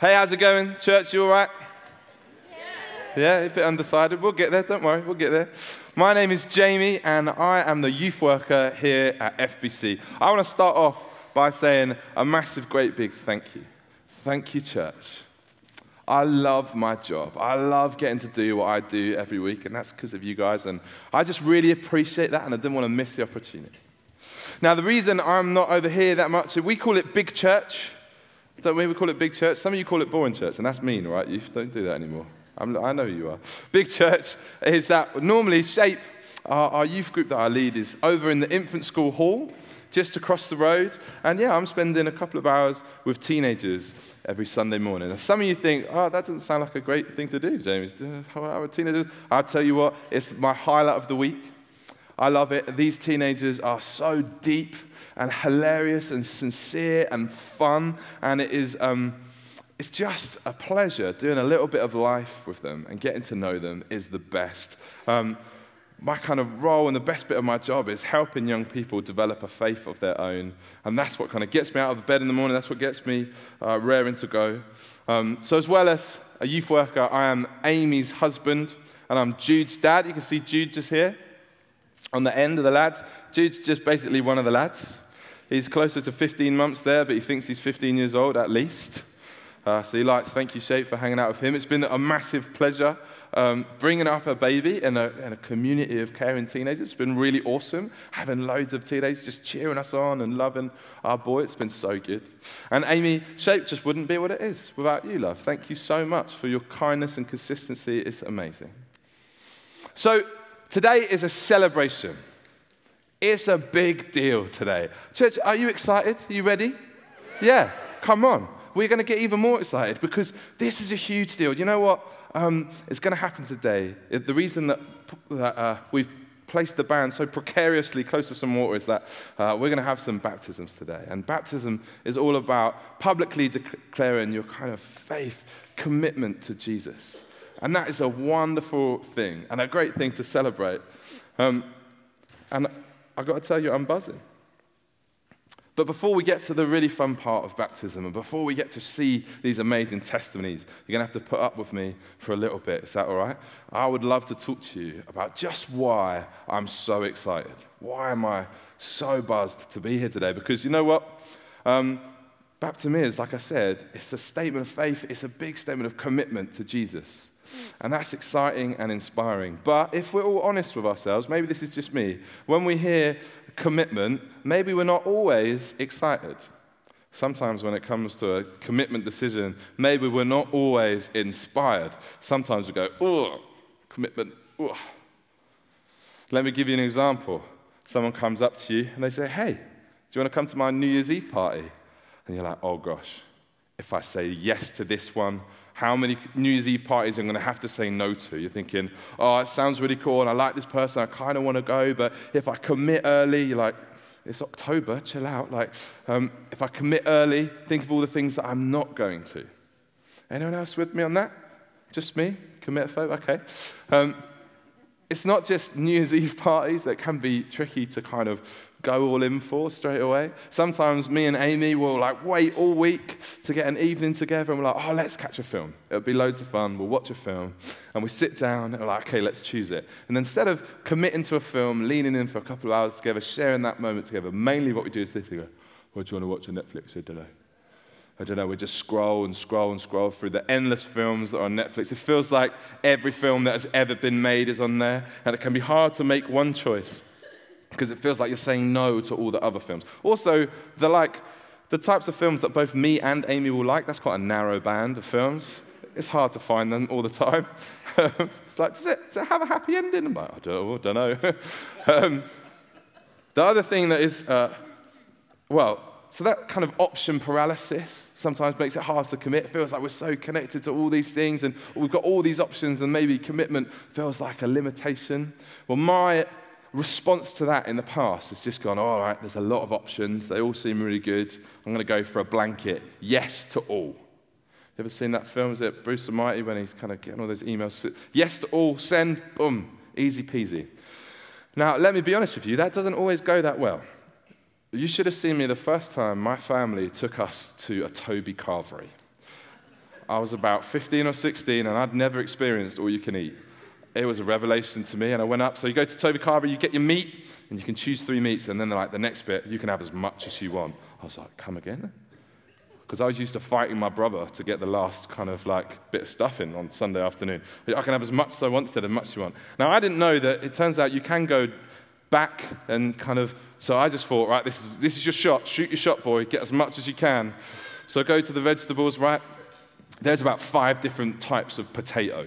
Hey, how's it going? Church, you all right? Yeah, a bit undecided. We'll get there, don't worry, we'll get there. My name is Jamie, and I am the youth worker here at FBC. I want to start off by saying a massive, great big thank you. Thank you, church. I love my job. I love getting to do what I do every week, and that's because of you guys. And I just really appreciate that, and I didn't want to miss the opportunity. Now, the reason I'm not over here that much, we call it big church. Don't we? We call it big church. Some of you call it boring church, and that's mean, right? You don't do that anymore. I'm, i know you are. Big church is that normally shape our, our youth group that I lead is over in the infant school hall, just across the road. And yeah, I'm spending a couple of hours with teenagers every Sunday morning. Now, some of you think, oh, that doesn't sound like a great thing to do, James. Uh, how are teenagers? I'll tell you what, it's my highlight of the week. I love it. These teenagers are so deep and hilarious and sincere and fun, and it is. Um, it's just a pleasure doing a little bit of life with them and getting to know them is the best. Um, my kind of role and the best bit of my job is helping young people develop a faith of their own. And that's what kind of gets me out of bed in the morning. That's what gets me uh, raring to go. Um, so, as well as a youth worker, I am Amy's husband and I'm Jude's dad. You can see Jude just here on the end of the lads. Jude's just basically one of the lads. He's closer to 15 months there, but he thinks he's 15 years old at least. Uh, so he likes, thank you, Shape, for hanging out with him. It's been a massive pleasure um, bringing up a baby in a, in a, community of caring teenagers. It's been really awesome. Having loads of teenagers just cheering us on and loving our boy. It's been so good. And Amy, Shape just wouldn't be what it is without you, love. Thank you so much for your kindness and consistency. It's amazing. So today is a celebration. It's a big deal today. Church, are you excited? Are you ready? Yeah, come on. We're going to get even more excited because this is a huge deal. You know what? Um, it's going to happen today. The reason that, that uh, we've placed the band so precariously close to some water is that uh, we're going to have some baptisms today. And baptism is all about publicly declaring your kind of faith commitment to Jesus. And that is a wonderful thing and a great thing to celebrate. Um, and I've got to tell you, I'm buzzing. But before we get to the really fun part of baptism and before we get to see these amazing testimonies, you're going to have to put up with me for a little bit. Is that all right? I would love to talk to you about just why I'm so excited. Why am I so buzzed to be here today? Because you know what? Um, baptism is, like I said, it's a statement of faith, it's a big statement of commitment to Jesus. And that's exciting and inspiring. But if we're all honest with ourselves, maybe this is just me, when we hear commitment, maybe we're not always excited. Sometimes, when it comes to a commitment decision, maybe we're not always inspired. Sometimes we go, oh, commitment. Let me give you an example. Someone comes up to you and they say, hey, do you want to come to my New Year's Eve party? And you're like, oh gosh, if I say yes to this one, how many New Year's Eve parties I'm going to have to say no to. You're thinking, oh, it sounds really cool, and I like this person, I kind of want to go, but if I commit early, you're like, it's October, chill out. Like, um, if I commit early, think of all the things that I'm not going to. Anyone else with me on that? Just me? Commit folk? Okay. Um, it's not just New Year's Eve parties that can be tricky to kind of go all in for straight away. Sometimes me and Amy will like wait all week to get an evening together and we're like, oh, let's catch a film. It'll be loads of fun. We'll watch a film and we sit down and we're like, okay, let's choose it. And instead of committing to a film, leaning in for a couple of hours together, sharing that moment together, mainly what we do is this: we go, what do you want to watch on Netflix? Know. I don't know, we just scroll and scroll and scroll through the endless films that are on Netflix. It feels like every film that has ever been made is on there, and it can be hard to make one choice because it feels like you're saying no to all the other films. Also, the like the types of films that both me and Amy will like, that's quite a narrow band of films. It's hard to find them all the time. it's like, does it, does it, have a happy ending? I'm like, I don't, don't know. um, the other thing that is, uh, well, so that kind of option paralysis sometimes makes it hard to commit. It feels like we're so connected to all these things and we've got all these options, and maybe commitment feels like a limitation. Well, my response to that in the past has just gone, all right, there's a lot of options. They all seem really good. I'm going to go for a blanket yes to all. You ever seen that film? Is it Bruce Almighty when he's kind of getting all those emails? Yes to all, send, boom, easy peasy. Now, let me be honest with you, that doesn't always go that well. You should have seen me the first time my family took us to a Toby carvery. I was about 15 or 16 and I'd never experienced all you can eat. It was a revelation to me, and I went up. So you go to Toby Carver, you get your meat, and you can choose three meats, and then like the next bit, you can have as much as you want. I was like, come again? Because I was used to fighting my brother to get the last kind of like bit of stuffing on Sunday afternoon. I can have as much as I want to, as much as you want. Now I didn't know that it turns out you can go back and kind of. So I just thought, right, this is this is your shot. Shoot your shot, boy. Get as much as you can. So I go to the vegetables, right? There's about five different types of potato.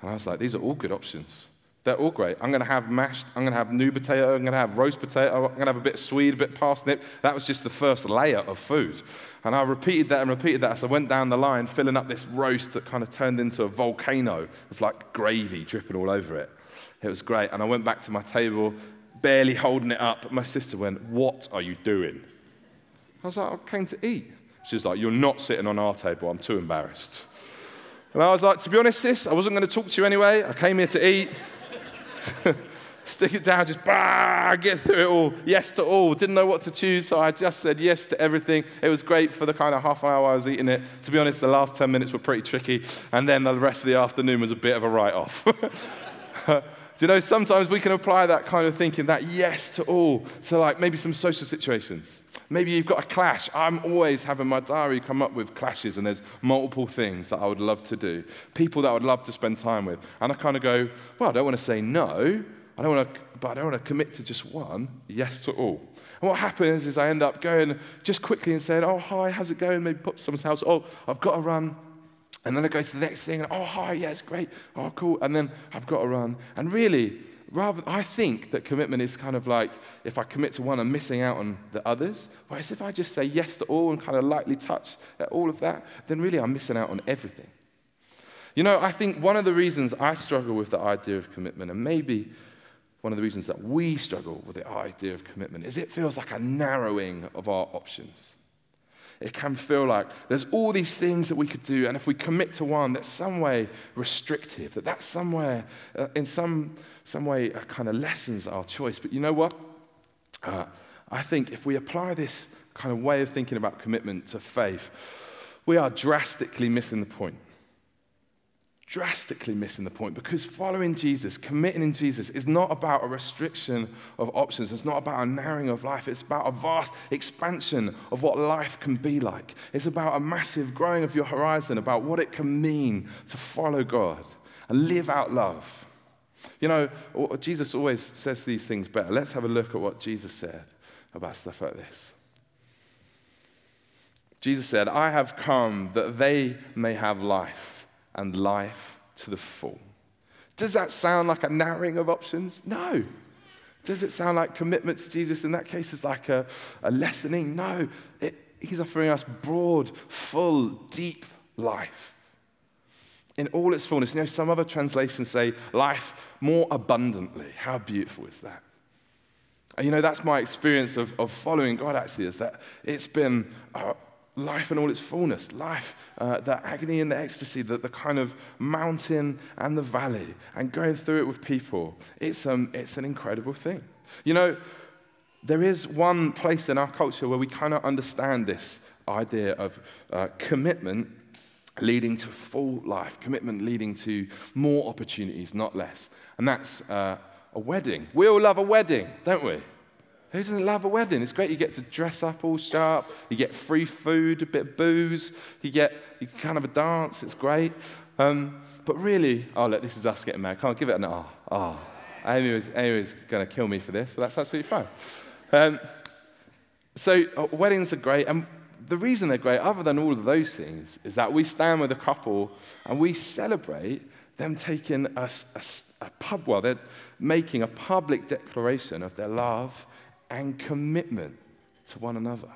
And I was like, these are all good options. They're all great. I'm going to have mashed, I'm going to have new potato, I'm going to have roast potato, I'm going to have a bit of Swede, a bit of parsnip. That was just the first layer of food. And I repeated that and repeated that as I went down the line, filling up this roast that kind of turned into a volcano with like gravy dripping all over it. It was great. And I went back to my table, barely holding it up. My sister went, What are you doing? I was like, I came to eat. She was like, You're not sitting on our table. I'm too embarrassed. And I was like, To be honest, sis, I wasn't going to talk to you anyway. I came here to eat. Stick it down, just bah, get through it all. Yes to all. Didn't know what to choose, so I just said yes to everything. It was great for the kind of half hour I was eating it. To be honest, the last 10 minutes were pretty tricky, and then the rest of the afternoon was a bit of a write off. Do you know, sometimes we can apply that kind of thinking, that yes to all, to like maybe some social situations. Maybe you've got a clash. I'm always having my diary come up with clashes, and there's multiple things that I would love to do, people that I would love to spend time with. And I kind of go, well, I don't want to say no, I don't want to, but I don't want to commit to just one, yes to all. And what happens is I end up going just quickly and saying, oh, hi, how's it going? Maybe put someone's house. Oh, I've got to run. And then I go to the next thing, and oh, hi, yeah, it's great. Oh, cool. And then I've got to run. And really, rather, I think that commitment is kind of like if I commit to one, I'm missing out on the others. Whereas if I just say yes to all and kind of lightly touch at all of that, then really I'm missing out on everything. You know, I think one of the reasons I struggle with the idea of commitment, and maybe one of the reasons that we struggle with the idea of commitment, is it feels like a narrowing of our options it can feel like there's all these things that we could do, and if we commit to one, that's some way restrictive, that that's somewhere, uh, in some, some way, uh, kind of lessens our choice. But you know what? Uh, I think if we apply this kind of way of thinking about commitment to faith, we are drastically missing the point drastically missing the point because following Jesus, committing in Jesus, is not about a restriction of options. It's not about a narrowing of life. It's about a vast expansion of what life can be like. It's about a massive growing of your horizon, about what it can mean to follow God and live out love. You know, Jesus always says these things better. Let's have a look at what Jesus said about stuff like this. Jesus said, I have come that they may have life and life to the full. Does that sound like a narrowing of options? No. Does it sound like commitment to Jesus in that case is like a, a lessening? No. It, he's offering us broad, full, deep life in all its fullness. You know, some other translations say life more abundantly. How beautiful is that? And you know, that's my experience of, of following God actually, is that it's been life in all its fullness, life, uh, the agony and the ecstasy, the, the kind of mountain and the valley, and going through it with people. It's, um, it's an incredible thing. You know, there is one place in our culture where we kind of understand this idea of uh, commitment leading to full life, commitment leading to more opportunities, not less. And that's uh, a wedding. We all love a wedding, don't we? Who doesn't love a wedding? It's great. You get to dress up all sharp. You get free food, a bit of booze. You get you kind of a dance. It's great. Um, but really, oh, look, this is us getting married. Can't give it an ah. Oh, oh. Amy was, was going to kill me for this, but that's absolutely fine. Um, so, uh, weddings are great. And the reason they're great, other than all of those things, is that we stand with a couple and we celebrate them taking a, a, a pub, well, they're making a public declaration of their love and commitment to one another.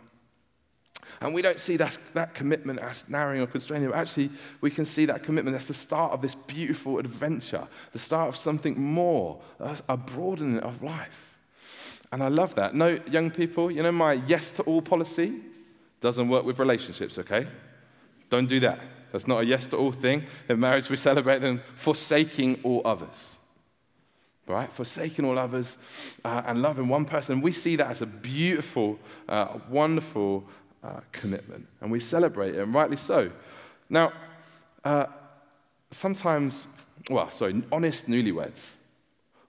And we don't see that, that commitment as narrowing or constraining, but actually, we can see that commitment as the start of this beautiful adventure, the start of something more, a broadening of life. And I love that. No, young people, you know, my yes to all policy doesn't work with relationships, okay? Don't do that. That's not a yes to all thing. In marriage, we celebrate them forsaking all others right? Forsaking all others uh, and loving one person. We see that as a beautiful, uh, wonderful uh, commitment, and we celebrate it, and rightly so. Now, uh, sometimes, well, sorry, honest newlyweds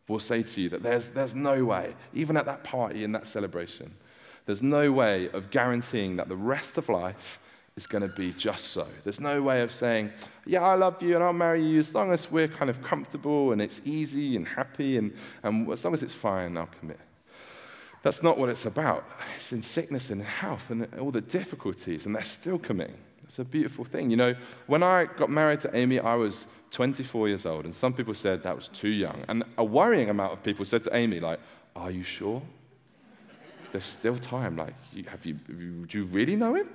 will say to you that there's, there's no way, even at that party in that celebration, there's no way of guaranteeing that the rest of life is going to be just so. There's no way of saying, yeah, I love you and I'll marry you as long as we're kind of comfortable and it's easy and happy and, and as long as it's fine, I'll commit. That's not what it's about. It's in sickness and health and all the difficulties, and they're still committing. It's a beautiful thing. You know, when I got married to Amy, I was 24 years old, and some people said that was too young. And a worrying amount of people said to Amy, like, Are you sure? There's still time. Like, have you, do you really know him?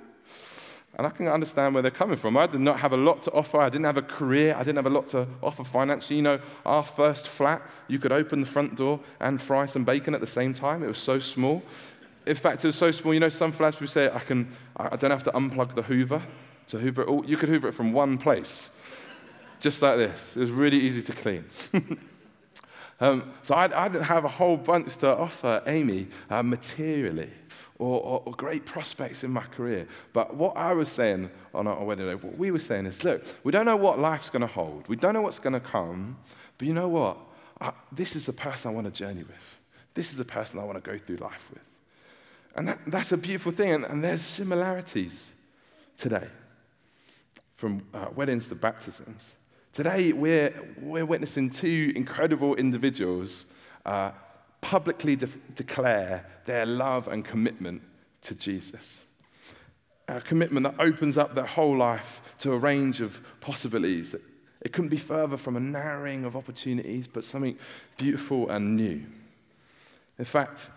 And I can understand where they're coming from. I did not have a lot to offer. I didn't have a career. I didn't have a lot to offer financially. You know, our first flat, you could open the front door and fry some bacon at the same time. It was so small. In fact, it was so small. You know, some flats we say, I, can, I don't have to unplug the Hoover to hoover it all. You could hoover it from one place, just like this. It was really easy to clean. um, so I, I, didn't have a whole bunch to offer Amy uh, materially or, or, or, great prospects in my career. But what I was saying on our wedding day, what we were saying is, look, we don't know what life's going to hold. We don't know what's going to come. But you know what? I, this is the person I want to journey with. This is the person I want to go through life with. And that, that's a beautiful thing. And, and there's similarities today from uh, weddings to baptisms. Today, we're, we're witnessing two incredible individuals uh, publicly de- declare their love and commitment to Jesus. A commitment that opens up their whole life to a range of possibilities. That it couldn't be further from a narrowing of opportunities, but something beautiful and new. In fact,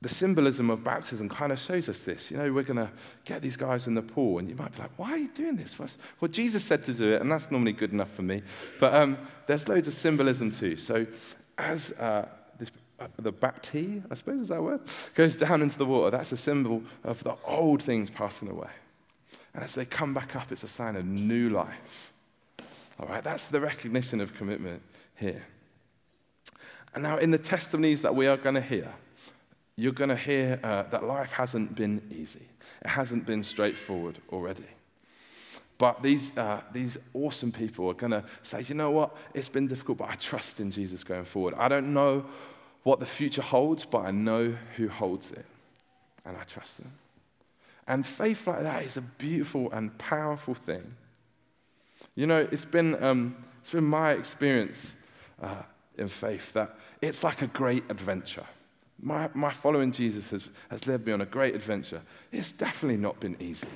the symbolism of baptism kind of shows us this. You know, we're going to get these guys in the pool, and you might be like, why are you doing this? Well, Jesus said to do it, and that's normally good enough for me. But um, there's loads of symbolism too. So, as uh, the baptee, I suppose is that word, goes down into the water, that's a symbol of the old things passing away. And as they come back up, it's a sign of new life. All right, that's the recognition of commitment here. And now, in the testimonies that we are going to hear, you're going to hear uh, that life hasn't been easy. It hasn't been straightforward already. But these, uh, these awesome people are going to say, you know what? It's been difficult, but I trust in Jesus going forward. I don't know what the future holds, but I know who holds it. And I trust them. And faith like that is a beautiful and powerful thing. You know, it's been, um, it's been my experience uh, in faith that it's like a great adventure. My, my following Jesus has, has led me on a great adventure. It's definitely not been easy.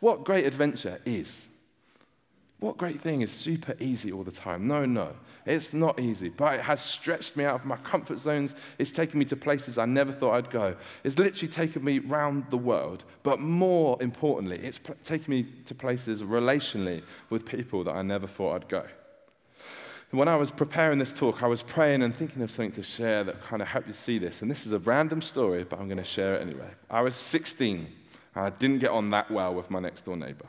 What great adventure is? What great thing is super easy all the time? No, no. It's not easy, but it has stretched me out of my comfort zones. It's taken me to places I never thought I'd go. It's literally taken me round the world. But more importantly, it's taken me to places relationally with people that I never thought I'd go when I was preparing this talk, I was praying and thinking of something to share that kind of helped you see this. And this is a random story, but I'm going to share it anyway. I was 16, and I didn't get on that well with my next door neighbor.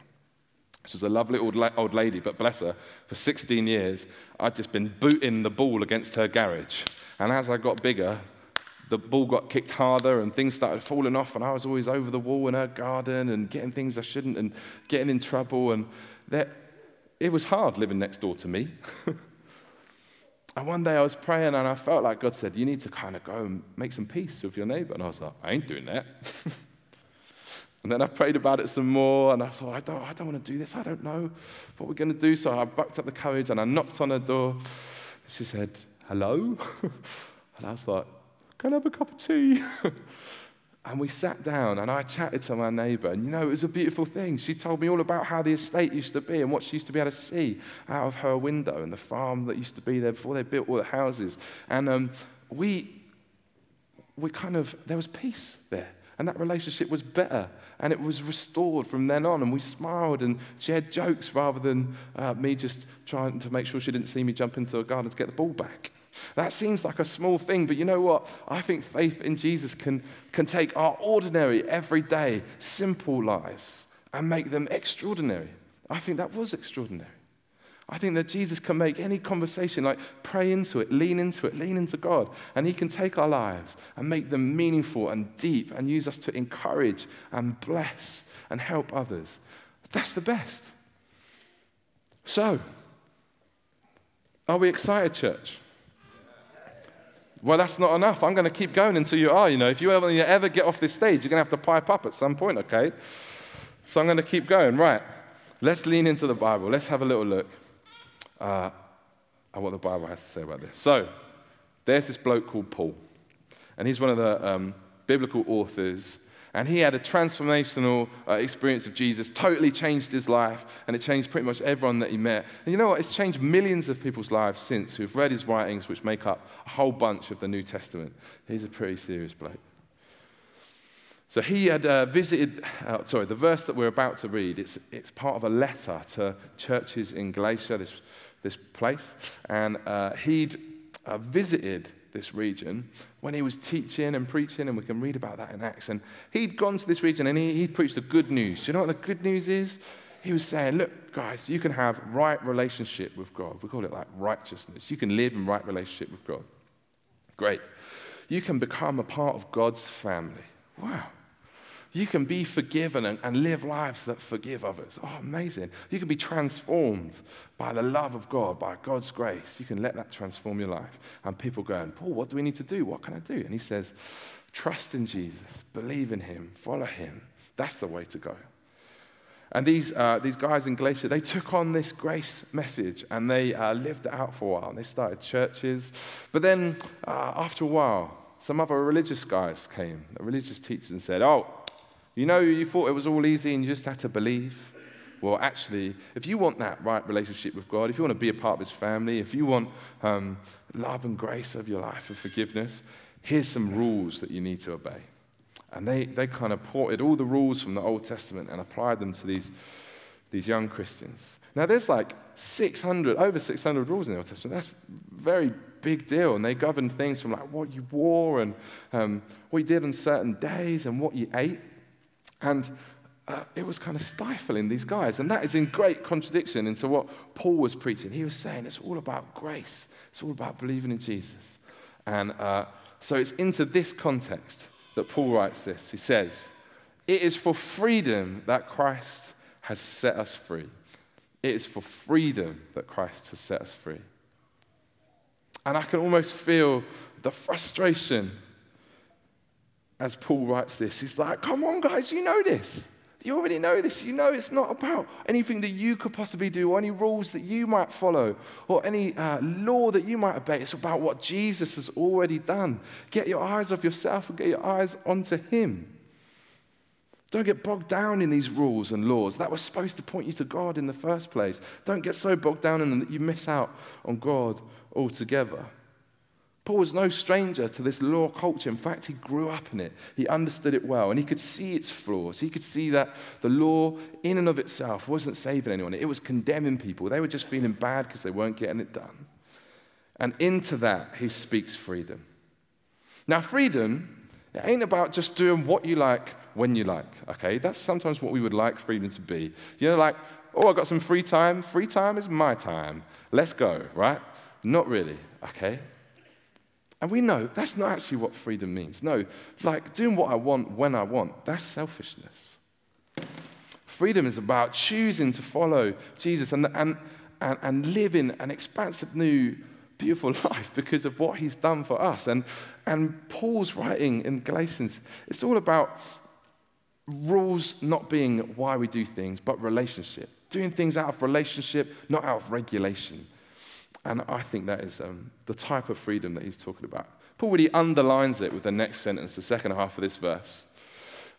She was a lovely old, la- old lady, but bless her, for 16 years, I'd just been booting the ball against her garage. And as I got bigger, the ball got kicked harder and things started falling off, and I was always over the wall in her garden and getting things I shouldn't and getting in trouble. And that, it was hard living next door to me. And one day I was praying and I felt like God said, You need to kind of go and make some peace with your neighbor. And I was like, I ain't doing that. and then I prayed about it some more and I thought, I don't, I don't want to do this. I don't know what we're going to do. So I bucked up the courage and I knocked on her door. She said, Hello? and I was like, Can I have a cup of tea? And we sat down and I chatted to my neighbor. And you know, it was a beautiful thing. She told me all about how the estate used to be and what she used to be able to see out of her window and the farm that used to be there before they built all the houses. And um, we, we kind of, there was peace there. And that relationship was better. And it was restored from then on. And we smiled and shared jokes rather than uh, me just trying to make sure she didn't see me jump into a garden to get the ball back. That seems like a small thing, but you know what? I think faith in Jesus can, can take our ordinary, everyday, simple lives and make them extraordinary. I think that was extraordinary. I think that Jesus can make any conversation like pray into it, lean into it, lean into God, and He can take our lives and make them meaningful and deep and use us to encourage and bless and help others. That's the best. So, are we excited, church? Well, that's not enough. I'm going to keep going until you are. You know, if you ever, you ever get off this stage, you're going to have to pipe up at some point, okay? So I'm going to keep going. Right. Let's lean into the Bible. Let's have a little look uh, at what the Bible has to say about this. So, there's this bloke called Paul, and he's one of the um, biblical authors and he had a transformational uh, experience of Jesus, totally changed his life, and it changed pretty much everyone that he met. And you know what? It's changed millions of people's lives since who've read his writings, which make up a whole bunch of the New Testament. He's a pretty serious bloke. So he had uh, visited, uh, sorry, the verse that we're about to read, it's, it's part of a letter to churches in Galatia, this, this place. And uh, he'd uh, visited this region when he was teaching and preaching, and we can read about that in Acts. And he'd gone to this region and he, he preached the good news. Do you know what the good news is? He was saying, Look, guys, you can have right relationship with God. We call it like righteousness. You can live in right relationship with God. Great. You can become a part of God's family. Wow. You can be forgiven and, and, live lives that forgive others. Oh, amazing. You can be transformed by the love of God, by God's grace. You can let that transform your life. And people going, Paul, what do we need to do? What can I do? And he says, trust in Jesus, believe in him, follow him. That's the way to go. And these, uh, these guys in Galatia, they took on this grace message and they uh, lived it out for a while. And they started churches. But then, uh, after a while, some other religious guys came, religious teachers, and said, Oh, you know, you thought it was all easy and you just had to believe. Well, actually, if you want that right relationship with God, if you want to be a part of His family, if you want um, love and grace of your life and forgiveness, here's some rules that you need to obey. And they, they kind of ported all the rules from the Old Testament and applied them to these, these young Christians. Now, there's like 600, over 600 rules in the Old Testament. That's very big deal. And they governed things from like what you wore and um, what you did on certain days and what you ate. And uh, it was kind of stifling these guys. And that is in great contradiction into what Paul was preaching. He was saying it's all about grace, it's all about believing in Jesus. And uh, so it's into this context that Paul writes this. He says, It is for freedom that Christ has set us free. It is for freedom that Christ has set us free. And I can almost feel the frustration as Paul writes this. He's like, come on, guys, you know this. You already know this. You know it's not about anything that you could possibly do or any rules that you might follow or any uh, law that you might obey. It's about what Jesus has already done. Get your eyes off yourself and get your eyes onto Him. Don't get bogged down in these rules and laws that were supposed to point you to God in the first place. Don't get so bogged down in them that you miss out on God altogether. Paul was no stranger to this law culture. In fact, he grew up in it. He understood it well, and he could see its flaws. He could see that the law, in and of itself, wasn't saving anyone, it was condemning people. They were just feeling bad because they weren't getting it done. And into that, he speaks freedom. Now, freedom, it ain't about just doing what you like when you like, okay? That's sometimes what we would like freedom to be. You know, like, oh, I got some free time. Free time is my time. Let's go, right? Not really, okay? And we know that's not actually what freedom means. No, like doing what I want when I want, that's selfishness. Freedom is about choosing to follow Jesus and, and, and, and live in an expansive, new, beautiful life because of what he's done for us. And, and Paul's writing in Galatians, it's all about rules not being why we do things, but relationship. Doing things out of relationship, not out of regulation. And I think that is um, the type of freedom that he's talking about. Paul really underlines it with the next sentence, the second half of this verse,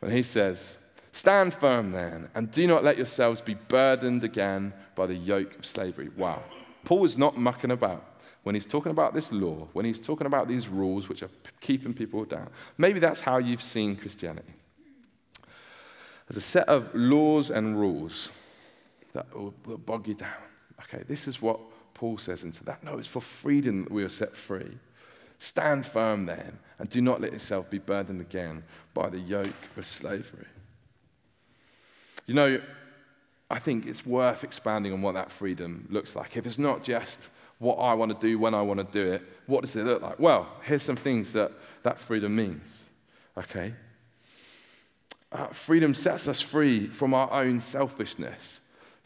when he says, Stand firm then, and do not let yourselves be burdened again by the yoke of slavery. Wow. Paul is not mucking about when he's talking about this law, when he's talking about these rules which are keeping people down. Maybe that's how you've seen Christianity. There's a set of laws and rules that will bog you down. Okay, this is what Paul says into that. No, it's for freedom that we are set free. Stand firm then, and do not let yourself be burdened again by the yoke of slavery. You know, I think it's worth expanding on what that freedom looks like. If it's not just what I want to do when I want to do it, what does it look like? Well, here's some things that that freedom means. Okay? Uh, freedom sets us free from our own selfishness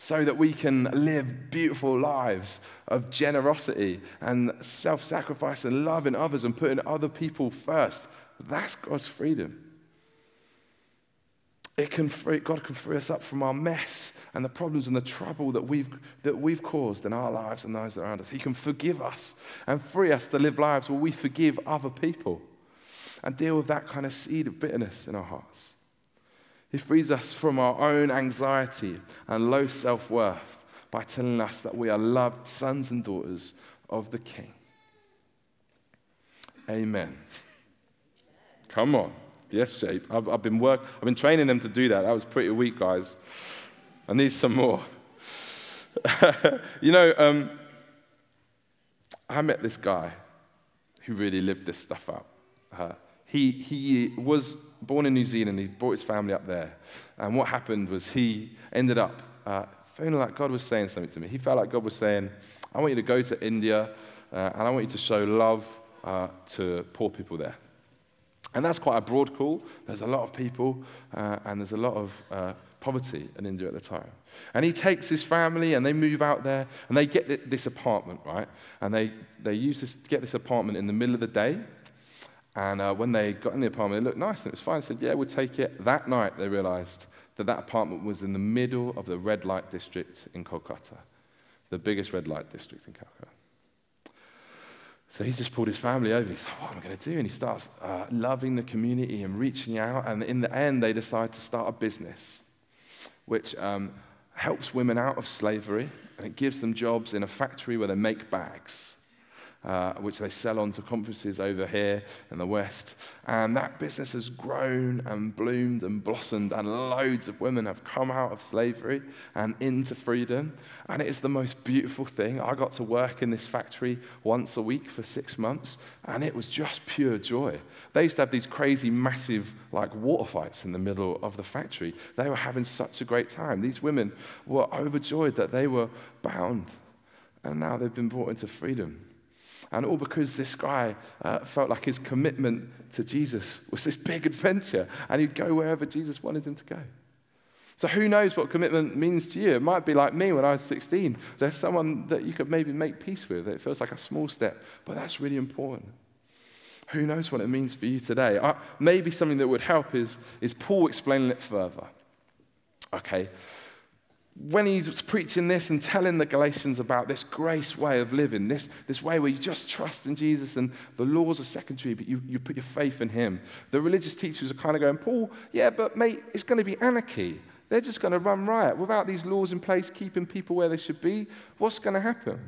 so that we can live beautiful lives of generosity and self sacrifice and loving others and putting other people first. That's God's freedom. It can free, God can free us up from our mess and the problems and the trouble that we've, that we've caused in our lives and those around us. He can forgive us and free us to live lives where we forgive other people and deal with that kind of seed of bitterness in our hearts. He frees us from our own anxiety and low self worth by telling us that we are loved sons and daughters of the King. Amen. Come on. Yes, Shape. I've, I've, been work, I've been training them to do that. That was pretty weak, guys. I need some more. you know, um, I met this guy who really lived this stuff out. Uh, he, he was born in New Zealand. He brought his family up there. And what happened was he ended up uh, feeling like God was saying something to me. He felt like God was saying, I want you to go to India uh, and I want you to show love uh, to poor people there. And that's quite a broad call. There's a lot of people, uh, and there's a lot of uh, poverty in India at the time. And he takes his family, and they move out there, and they get this apartment, right? And they, they use this, to get this apartment in the middle of the day. And uh, when they got in the apartment, it looked nice, and it was fine. They said, yeah, we'll take it. That night, they realized that that apartment was in the middle of the red light district in Kolkata, the biggest red light district in Calcutta. So he's just pulled his family over. He's like, What am I going to do? And he starts uh, loving the community and reaching out. And in the end, they decide to start a business which um, helps women out of slavery and it gives them jobs in a factory where they make bags uh, which they sell on to conferences over here in the West. And that business has grown and bloomed and blossomed, and loads of women have come out of slavery and into freedom. And it is the most beautiful thing. I got to work in this factory once a week for six months, and it was just pure joy. They used to have these crazy, massive, like water fights in the middle of the factory. They were having such a great time. These women were overjoyed that they were bound, and now they've been brought into freedom. And all because this guy uh, felt like his commitment to Jesus was this big adventure, and he'd go wherever Jesus wanted him to go. So, who knows what commitment means to you? It might be like me when I was 16. There's someone that you could maybe make peace with. It feels like a small step, but that's really important. Who knows what it means for you today? Uh, maybe something that would help is, is Paul explaining it further. Okay, when he's preaching this and telling the Galatians about this grace way of living, this, this way where you just trust in Jesus and the laws are secondary, but you, you put your faith in him, the religious teachers are kind of going, Paul, yeah, but mate, it's going to be anarchy. They're just going to run riot. Without these laws in place, keeping people where they should be, what's going to happen?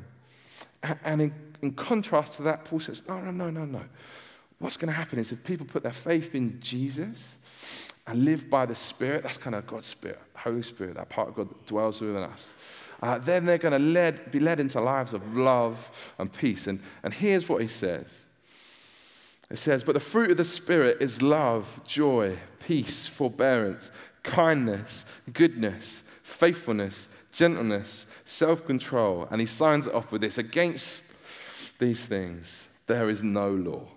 And in, in contrast to that, Paul says, no, no, no, no, no. What's going to happen is if people put their faith in Jesus and live by the Spirit, that's kind of God's Spirit Holy Spirit, that part of God that dwells within us, uh, then they're going to be led into lives of love and peace. And, and here's what he says It says, But the fruit of the Spirit is love, joy, peace, forbearance, kindness, goodness, faithfulness, gentleness, self control. And he signs it off with this against these things, there is no law.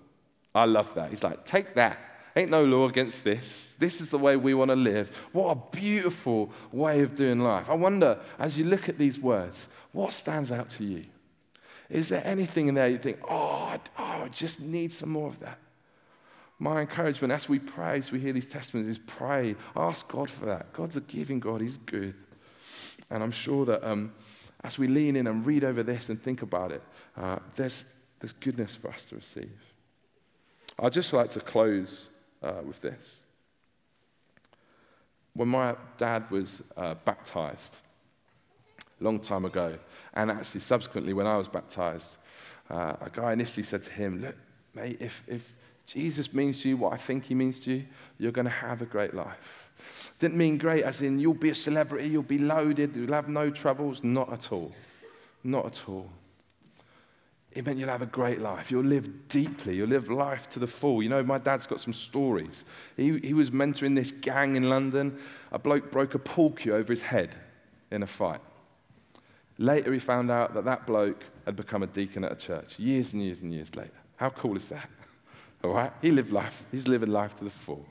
I love that. He's like, take that Ain't no law against this. This is the way we want to live. What a beautiful way of doing life. I wonder, as you look at these words, what stands out to you? Is there anything in there you think, oh, oh I just need some more of that? My encouragement as we pray, as we hear these testimonies, is pray. Ask God for that. God's a giving God, He's good. And I'm sure that um, as we lean in and read over this and think about it, uh, there's, there's goodness for us to receive. I'd just like to close uh, with this. When my dad was uh, baptized, a long time ago, and actually subsequently when I was baptized, uh, a guy initially said to him, Look, mate, if, if Jesus means to you what I think he means to you, you're going to have a great life. Didn't mean great as in you'll be a celebrity, you'll be loaded, you'll have no troubles. Not at all. Not at all. It meant you'll have a great life. You'll live deeply. You'll live life to the full. You know, my dad's got some stories. He, he was mentoring this gang in London. A bloke broke a pool cue over his head in a fight. Later, he found out that that bloke had become a deacon at a church, years and years and years later. How cool is that? All right? He lived life. He's living life to the full.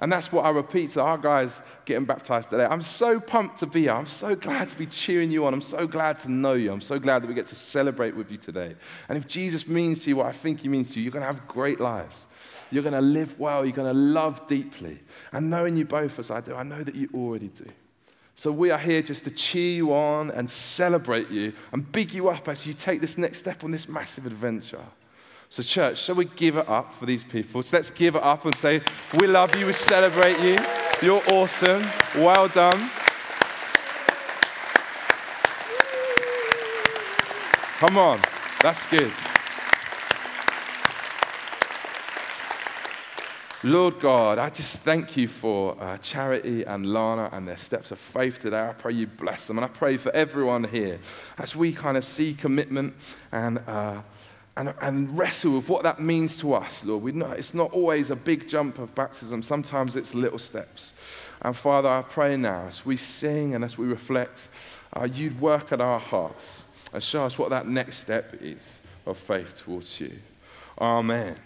And that's what I repeat to our guys getting baptized today. I'm so pumped to be here. I'm so glad to be cheering you on. I'm so glad to know you. I'm so glad that we get to celebrate with you today. And if Jesus means to you what I think he means to you, you're going to have great lives. You're going to live well. You're going to love deeply. And knowing you both as I do, I know that you already do. So we are here just to cheer you on and celebrate you and big you up as you take this next step on this massive adventure. So, church, shall we give it up for these people? So let's give it up and say, We love you, we celebrate you. You're awesome. Well done. Come on, that's good. Lord God, I just thank you for uh, Charity and Lana and their steps of faith today. I pray you bless them. And I pray for everyone here as we kind of see commitment and, uh, and, and wrestle with what that means to us, Lord. It's not always a big jump of baptism, sometimes it's little steps. And Father, I pray now as we sing and as we reflect, uh, you'd work at our hearts and show us what that next step is of faith towards you. Amen.